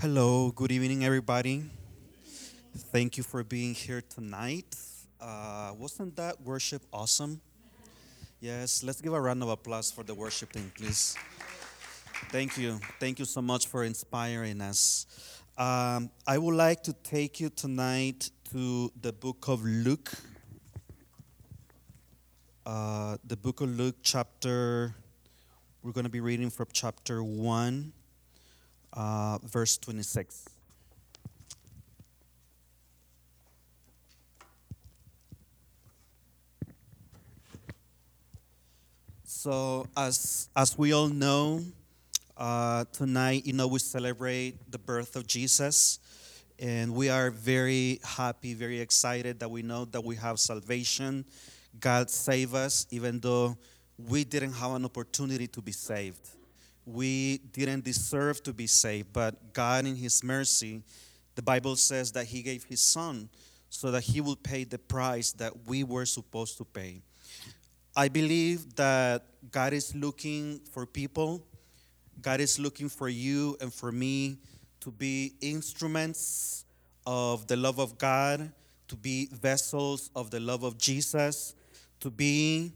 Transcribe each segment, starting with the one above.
Hello, good evening, everybody. Thank you for being here tonight. Uh, wasn't that worship awesome? Yes, let's give a round of applause for the worship team, please. Thank you. Thank you so much for inspiring us. Um, I would like to take you tonight to the book of Luke. Uh, the book of Luke, chapter, we're going to be reading from chapter 1 uh, verse 26. So, as, as we all know, uh, tonight, you know, we celebrate the birth of Jesus. And we are very happy, very excited that we know that we have salvation. God save us, even though we didn't have an opportunity to be saved we didn't deserve to be saved, but God, in His mercy, the Bible says that He gave His Son so that He would pay the price that we were supposed to pay. I believe that God is looking for people, God is looking for you and for me to be instruments of the love of God, to be vessels of the love of Jesus, to be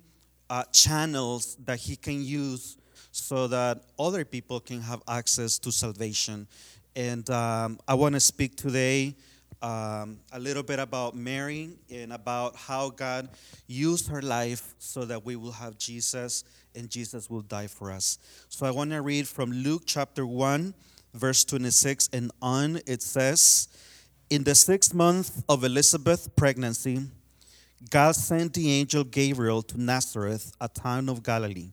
uh, channels that He can use so that other people can have access to salvation. And um, I want to speak today um, a little bit about Mary and about how God used her life so that we will have Jesus and Jesus will die for us. So I want to read from Luke chapter 1, verse 26 and on. It says, In the sixth month of Elizabeth's pregnancy, God sent the angel Gabriel to Nazareth, a town of Galilee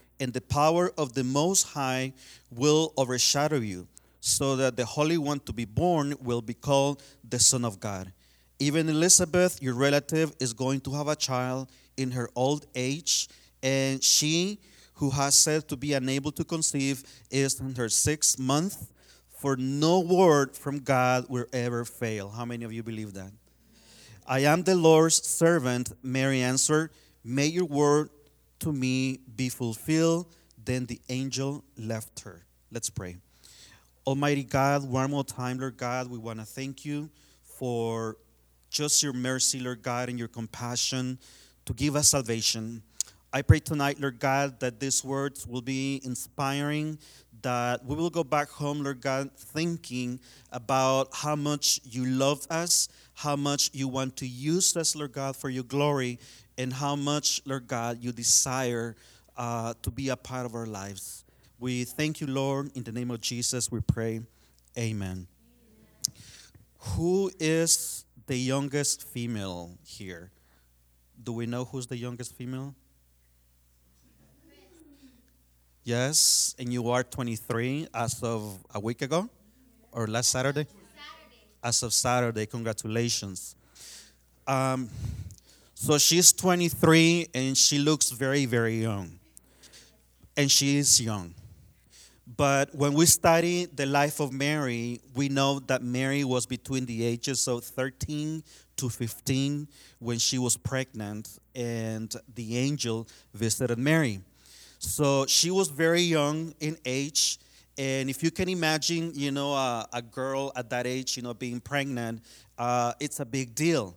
and the power of the Most High will overshadow you, so that the Holy One to be born will be called the Son of God. Even Elizabeth, your relative, is going to have a child in her old age, and she, who has said to be unable to conceive, is in her sixth month. For no word from God will ever fail. How many of you believe that? I am the Lord's servant, Mary answered. May your word to me be fulfilled. Then the angel left her. Let's pray. Almighty God, one more time, Lord God, we want to thank you for just your mercy, Lord God, and your compassion to give us salvation. I pray tonight, Lord God, that these words will be inspiring, that we will go back home, Lord God, thinking about how much you love us, how much you want to use us, Lord God, for your glory, and how much, Lord God, you desire uh, to be a part of our lives. We thank you, Lord. In the name of Jesus, we pray. Amen. Amen. Who is the youngest female here? Do we know who's the youngest female? Yes, and you are 23 as of a week ago or last Saturday? Saturday. As of Saturday, congratulations. Um, so she's 23 and she looks very, very young. And she is young. But when we study the life of Mary, we know that Mary was between the ages of 13 to 15 when she was pregnant, and the angel visited Mary. So she was very young in age. And if you can imagine, you know, a, a girl at that age, you know, being pregnant, uh, it's a big deal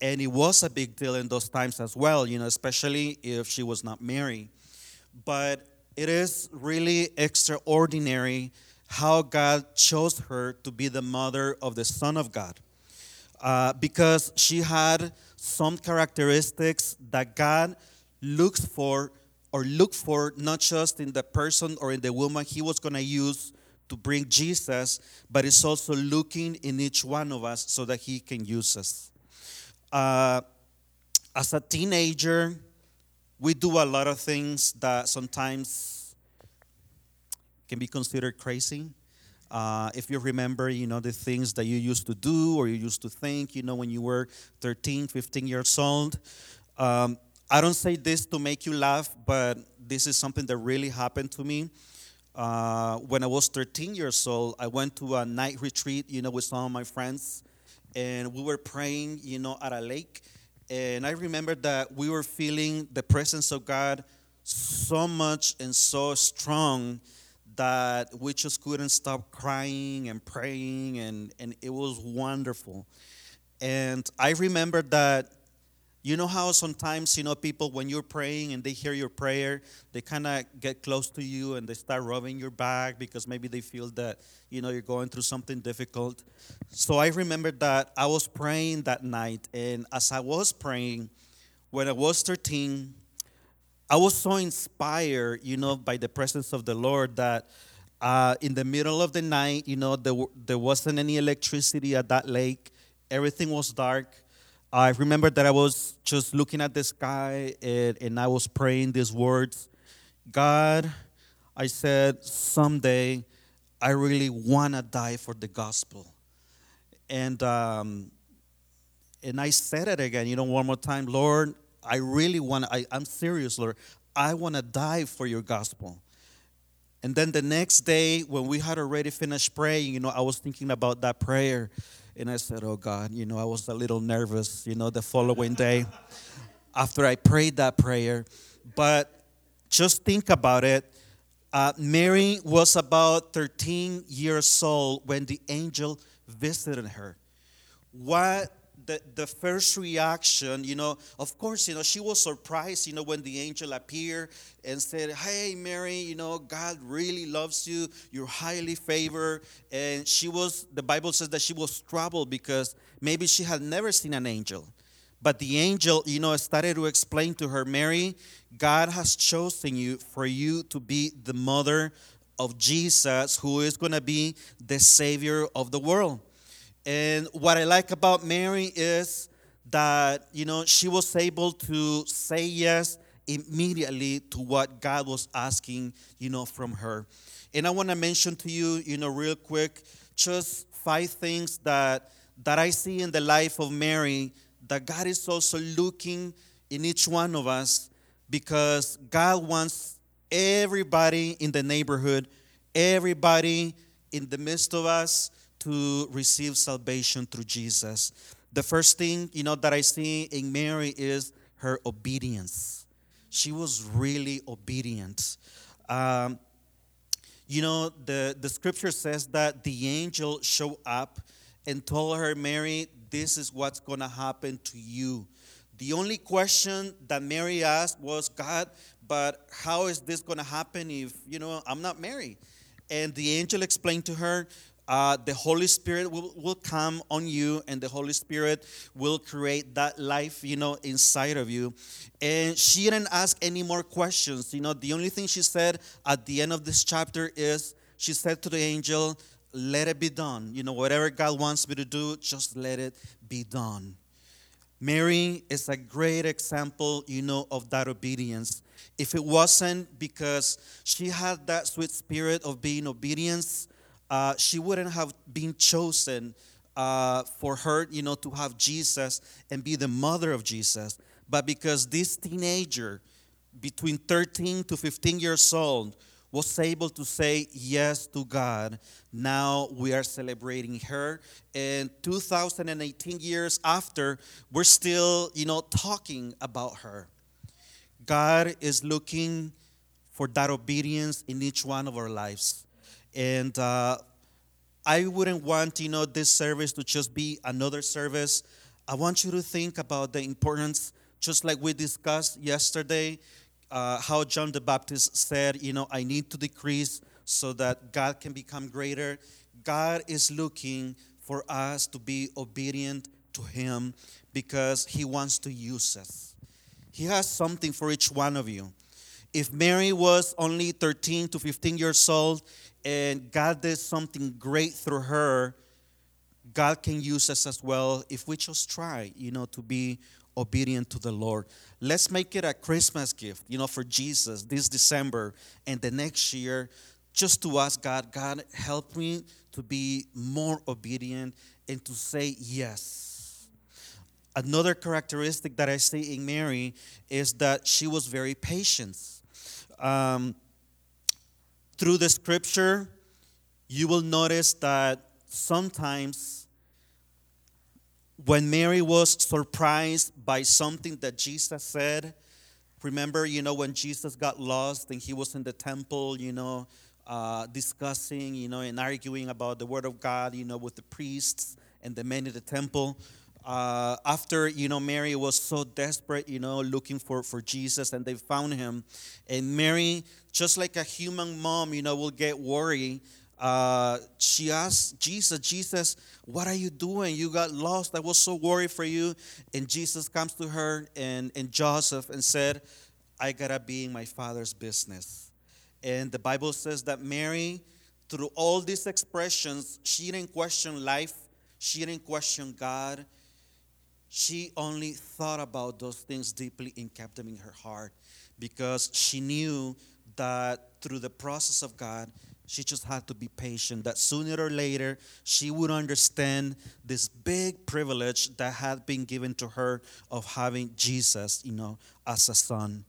and it was a big deal in those times as well, you know, especially if she was not married. But it is really extraordinary how God chose her to be the mother of the Son of God. Uh, because she had some characteristics that God looks for or look for not just in the person or in the woman he was going to use to bring Jesus, but it's also looking in each one of us so that he can use us. Uh, as a teenager, we do a lot of things that sometimes can be considered crazy. Uh, if you remember, you know, the things that you used to do or you used to think, you know, when you were 13, 15 years old. Um, I don't say this to make you laugh, but this is something that really happened to me. Uh, when I was 13 years old, I went to a night retreat, you know, with some of my friends, and we were praying, you know, at a lake. And I remember that we were feeling the presence of God so much and so strong that we just couldn't stop crying and praying, and, and it was wonderful. And I remember that you know how sometimes, you know, people, when you're praying and they hear your prayer, they kind of get close to you and they start rubbing your back because maybe they feel that, you know, you're going through something difficult. So I remember that I was praying that night. And as I was praying, when I was 13, I was so inspired, you know, by the presence of the Lord that uh, in the middle of the night, you know, there, there wasn't any electricity at that lake, everything was dark I remember that I was just looking at the sky and, and I was praying these words God, I said, someday I really want to die for the gospel. And, um, and I said it again, you know, one more time, Lord, I really want to, I'm serious, Lord. I want to die for your gospel. And then the next day, when we had already finished praying, you know, I was thinking about that prayer. And I said, Oh God, you know, I was a little nervous, you know, the following day after I prayed that prayer. But just think about it. Uh, Mary was about 13 years old when the angel visited her. What the, the first reaction, you know, of course, you know, she was surprised, you know, when the angel appeared and said, Hey, Mary, you know, God really loves you. You're highly favored. And she was, the Bible says that she was troubled because maybe she had never seen an angel. But the angel, you know, started to explain to her, Mary, God has chosen you for you to be the mother of Jesus, who is going to be the Savior of the world. And what I like about Mary is that, you know, she was able to say yes immediately to what God was asking, you know, from her. And I want to mention to you, you know, real quick, just five things that that I see in the life of Mary that God is also looking in each one of us because God wants everybody in the neighborhood, everybody in the midst of us to receive salvation through Jesus. The first thing, you know, that I see in Mary is her obedience. She was really obedient. Um, you know, the, the scripture says that the angel showed up and told her, Mary, this is what's going to happen to you. The only question that Mary asked was, God, but how is this going to happen if, you know, I'm not married? And the angel explained to her, uh, the Holy Spirit will, will come on you, and the Holy Spirit will create that life, you know, inside of you. And she didn't ask any more questions. You know, the only thing she said at the end of this chapter is she said to the angel, Let it be done. You know, whatever God wants me to do, just let it be done. Mary is a great example, you know, of that obedience. If it wasn't because she had that sweet spirit of being obedience, uh, she wouldn't have been chosen uh, for her, you know, to have Jesus and be the mother of Jesus. But because this teenager, between 13 to 15 years old, was able to say yes to God, now we are celebrating her. And 2018 years after, we're still, you know, talking about her. God is looking for that obedience in each one of our lives. And uh, I wouldn't want, you know, this service to just be another service. I want you to think about the importance, just like we discussed yesterday, uh, how John the Baptist said, you know, I need to decrease so that God can become greater. God is looking for us to be obedient to Him because He wants to use us. He has something for each one of you. If Mary was only 13 to 15 years old and God did something great through her, God can use us as well if we just try, you know, to be obedient to the Lord. Let's make it a Christmas gift, you know, for Jesus this December and the next year, just to ask God, God, help me to be more obedient and to say yes. Another characteristic that I see in Mary is that she was very patient. Um, through the scripture, you will notice that sometimes when Mary was surprised by something that Jesus said, remember, you know, when Jesus got lost and he was in the temple, you know, uh, discussing, you know, and arguing about the word of God, you know, with the priests and the men in the temple. Uh, after you know mary was so desperate you know looking for for jesus and they found him and mary just like a human mom you know will get worried uh, she asked Jesus, Jesus, what are you doing? You got lost. I was so worried for you. And Jesus comes to her and, and Joseph and said, I gotta be in my father's business. And the Bible says that Mary, through all these expressions, she didn't question life, she didn't question God. She only thought about those things deeply and kept them in her heart because she knew that through the process of God, she just had to be patient, that sooner or later she would understand this big privilege that had been given to her of having Jesus, you know, as a son.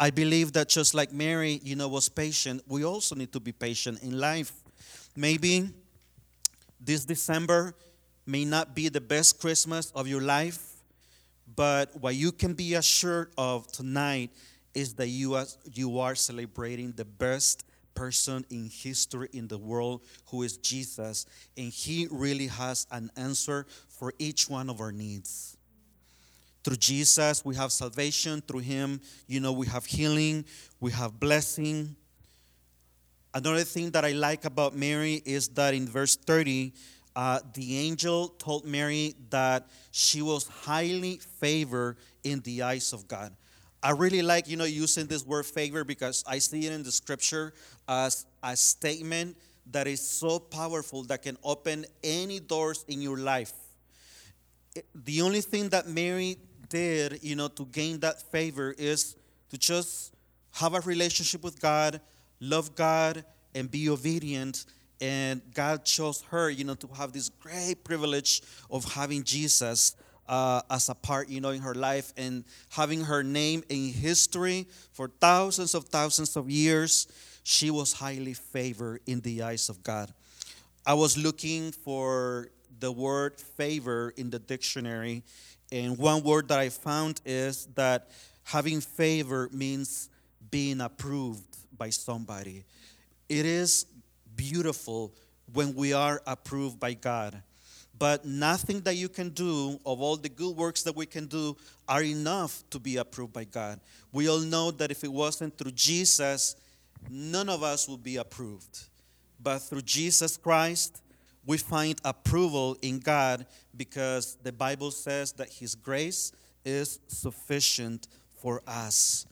I believe that just like Mary, you know, was patient, we also need to be patient in life. Maybe this December may not be the best Christmas of your life, but what you can be assured of tonight is that you are, you are celebrating the best person in history in the world who is Jesus, and He really has an answer for each one of our needs. Through Jesus, we have salvation. Through Him, you know, we have healing, we have blessing. Another thing that I like about Mary is that in verse 30, uh, the angel told Mary that she was highly favored in the eyes of God. I really like, you know, using this word favor because I see it in the scripture as a statement that is so powerful that can open any doors in your life. The only thing that Mary did, you know, to gain that favor is to just have a relationship with God, love God, and be obedient. And God chose her, you know, to have this great privilege of having Jesus uh, as a part, you know, in her life and having her name in history for thousands of thousands of years, she was highly favored in the eyes of God. I was looking for the word favor in the dictionary, and one word that I found is that having favor means being approved by somebody. It is beautiful when we are approved by God but nothing that you can do of all the good works that we can do are enough to be approved by God. We all know that if it wasn't through Jesus, none of us would be approved. But through Jesus Christ, we find approval in God because the Bible says that His grace is sufficient for us.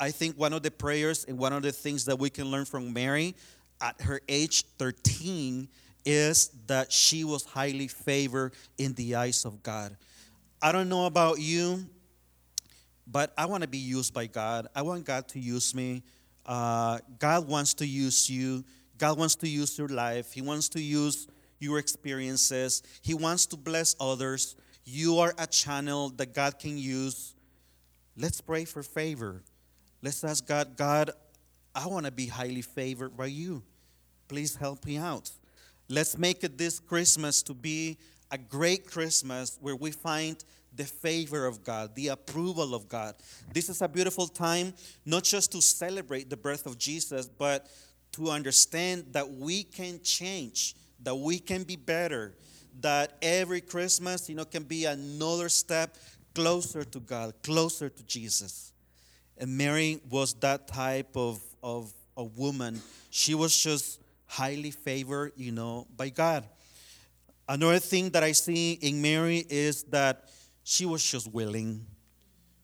I think one of the prayers and one of the things that we can learn from Mary at her age 13 is that she was highly favored in the eyes of God. I don't know about you, but I want to be used by God. I want God to use me. Uh, God wants to use you. God wants to use your life. He wants to use your experiences. He wants to bless others. You are a channel that God can use. Let's pray for favor. Let's ask God, God, I want to be highly favored by you. Please help me out. Let's make it this Christmas to be a great Christmas where we find the favor of God, the approval of God. This is a beautiful time, not just to celebrate the birth of Jesus, but to understand that we can change, that we can be better, that every Christmas, you know, can be another step closer to God, closer to Jesus. And Mary was that type of, of, a woman. She was just highly favored, you know, by God. Another thing that I see in Mary is that she was just willing.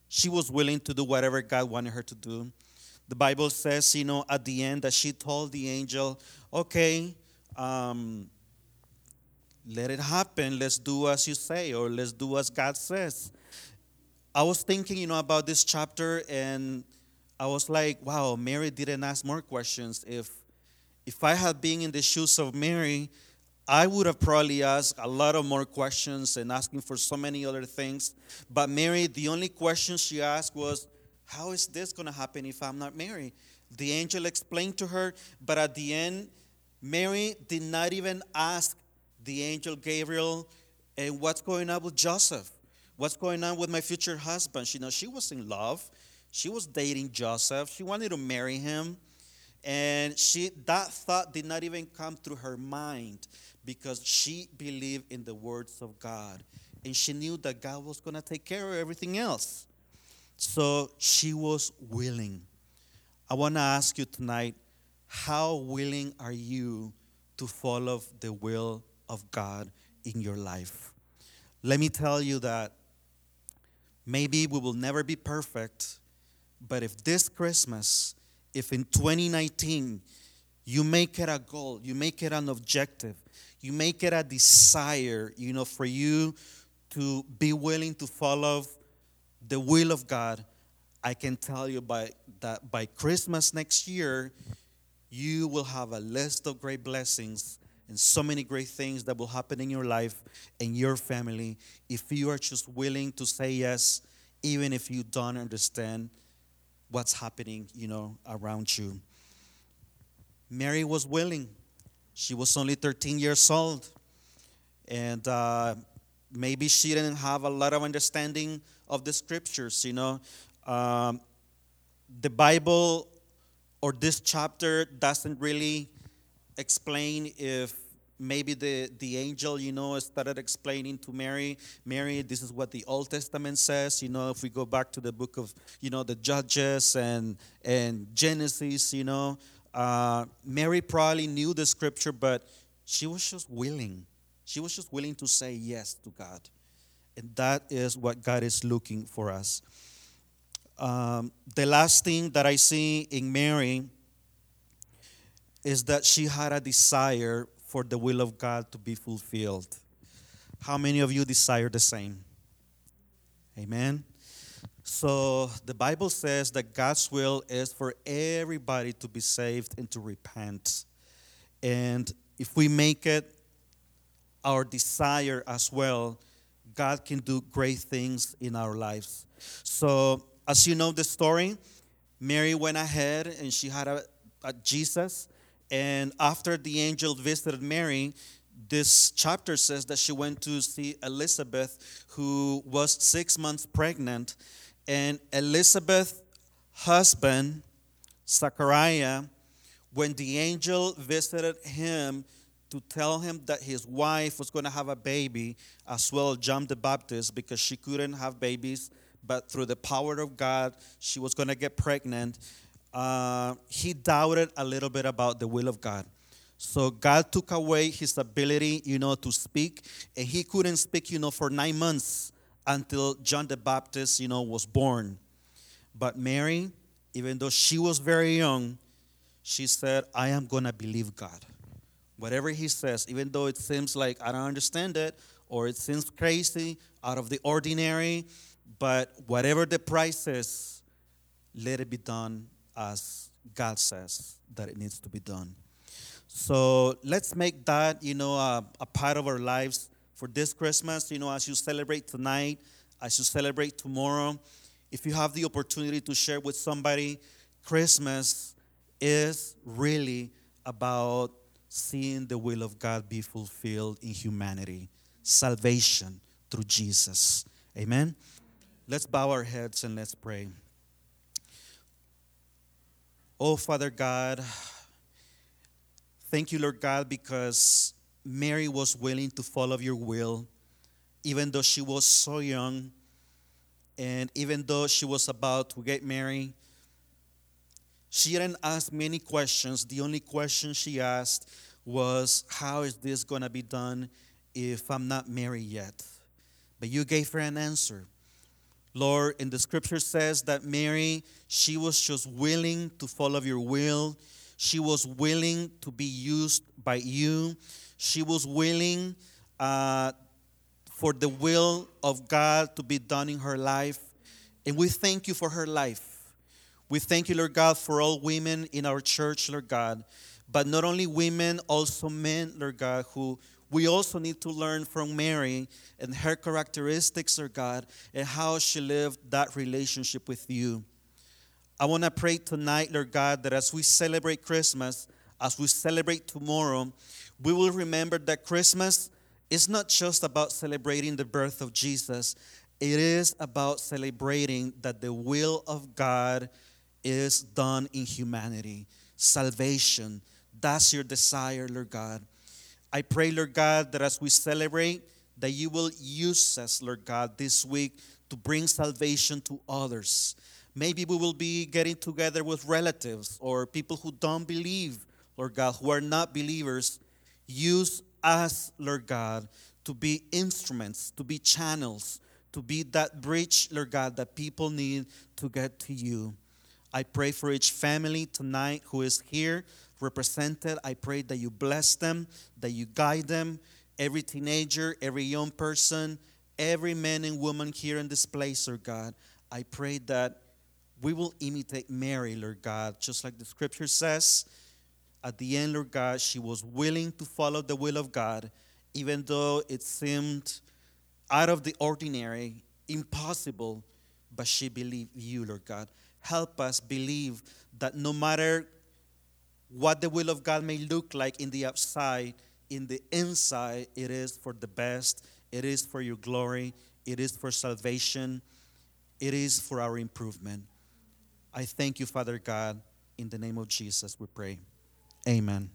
She was willing to do whatever God wanted her to do. The Bible says, you know, at the end that she told the angel, okay, um, let it happen. Let's do as you say, or let's do as God says. I was thinking, you know, about this chapter, and I was like, wow, Mary didn't ask more questions. If if I had been in the shoes of Mary, I would have probably asked a lot of more questions and asking for so many other things. But Mary, the only question she asked was, How is this going to happen if I'm not married? The angel explained to her, but at the end, Mary did not even ask the angel Gabriel, and what's going on with Joseph? What's going on with my future husband? She you know she was in love. She was dating Joseph. She wanted to marry him. And she that thought did not even come through her mind because she believed in the words of God. And she knew that God was going to take care of everything else. So she was willing. I want to ask you tonight how willing are you to follow the will of God in your life? Let me tell you that maybe we will never be perfect, but if this Christmas, if in 2019 you make it a goal, you make it an objective, you make it a desire, you know, for you to be willing to follow the will of God, I can tell you by that by Christmas next year, you will have a list of great blessings and so many great things that will happen in your life and your family if you are just willing to say yes, even if you don't understand what's happening, you know, around you. Mary was willing. She was only 13 years old. And uh, maybe she didn't have a lot of understanding of the scriptures, you know. Um, the Bible or this chapter doesn't really explain if maybe the, the angel, you know, started explaining to Mary, Mary, this is what the Old Testament says. You know, if we go back to the book of, you know, the Judges and, and Genesis, you know, uh, Mary probably knew the scripture, but she was just willing. She was just willing to say yes to God. And that is what God is looking for us. Um, the last thing that I see in Mary is that she had a desire for the will of God to be fulfilled. How many of you desire the same? Amen. So the Bible says that God's will is for everybody to be saved and to repent. And if we make it our desire as well, God can do great things in our lives. So, as you know the story, Mary went ahead and she had a, a Jesus and after the angel visited Mary, this chapter says that she went to see Elizabeth, who was six months pregnant. And Elizabeth's husband, Zachariah, when the angel visited him to tell him that his wife was going to have a baby, as well John the Baptist, because she couldn't have babies, but through the power of God, she was going to get pregnant uh, he doubted a little bit about the will of God. So God took away his ability, you know, to speak, and he couldn't speak, you know, for nine months until John the Baptist, you know, was born. But Mary, even though she was very young, she said, I am going to believe God. Whatever he says, even though it seems like I don't understand it or it seems crazy, out of the ordinary, but whatever the price is, let it be done as God says that it needs to be done. So let's make that, you know, a, a, part of our lives for this Christmas. You know, as you celebrate tonight, as you celebrate tomorrow, if you have the opportunity to share with somebody, Christmas is really about seeing the will of God be fulfilled in humanity, salvation through Jesus. Amen. Let's bow our heads and let's pray. Oh, Father God, thank you, Lord God, because Mary was willing to follow your will, even though she was so young, and even though she was about to get married, She didn't ask many questions. The only question she asked was, How is this going to be done if I'm not married yet? But you gave her an answer. Lord, in the scripture says that Mary, she was just willing to follow your will. She was willing to be used by you. She was willing uh, for the will of God to be done in her life. And we thank you for her life. We thank you, Lord God, for all women in our church, Lord God. But not only women, also men, Lord God, who we also need to learn from Mary and her characteristics, Lord God, and how she lived that relationship with you. I want to pray tonight, Lord God, that as we celebrate Christmas, as we celebrate tomorrow, we will remember that Christmas is not just about celebrating the birth of Jesus, it is about celebrating that the will of God is done in humanity. Salvation, that's your desire, Lord God. I pray, Lord God, that as we celebrate, that you will use us, Lord God, this week to bring salvation to others. Maybe we will be getting together with relatives or people who don't believe, Lord God, who are not believers. Use us, Lord God, to be instruments, to be channels, to be that bridge, Lord God, that people need to get to you. I pray for each family tonight who is here represented. I pray that you bless them, that you guide them, every teenager, every young person, every man and woman here in this place, Lord God. I pray that we will imitate Mary, Lord God, just like the scripture says. At the end, Lord God, she was willing to follow the will of God, even though it seemed out of the ordinary, impossible, but she believed you, Lord God. Help us believe that no matter what the will of God may look like in the outside, in the inside, it is for the best, it is for your glory, it is for salvation, it is for our improvement. I thank you, Father God. In the name of Jesus, we pray. Amen.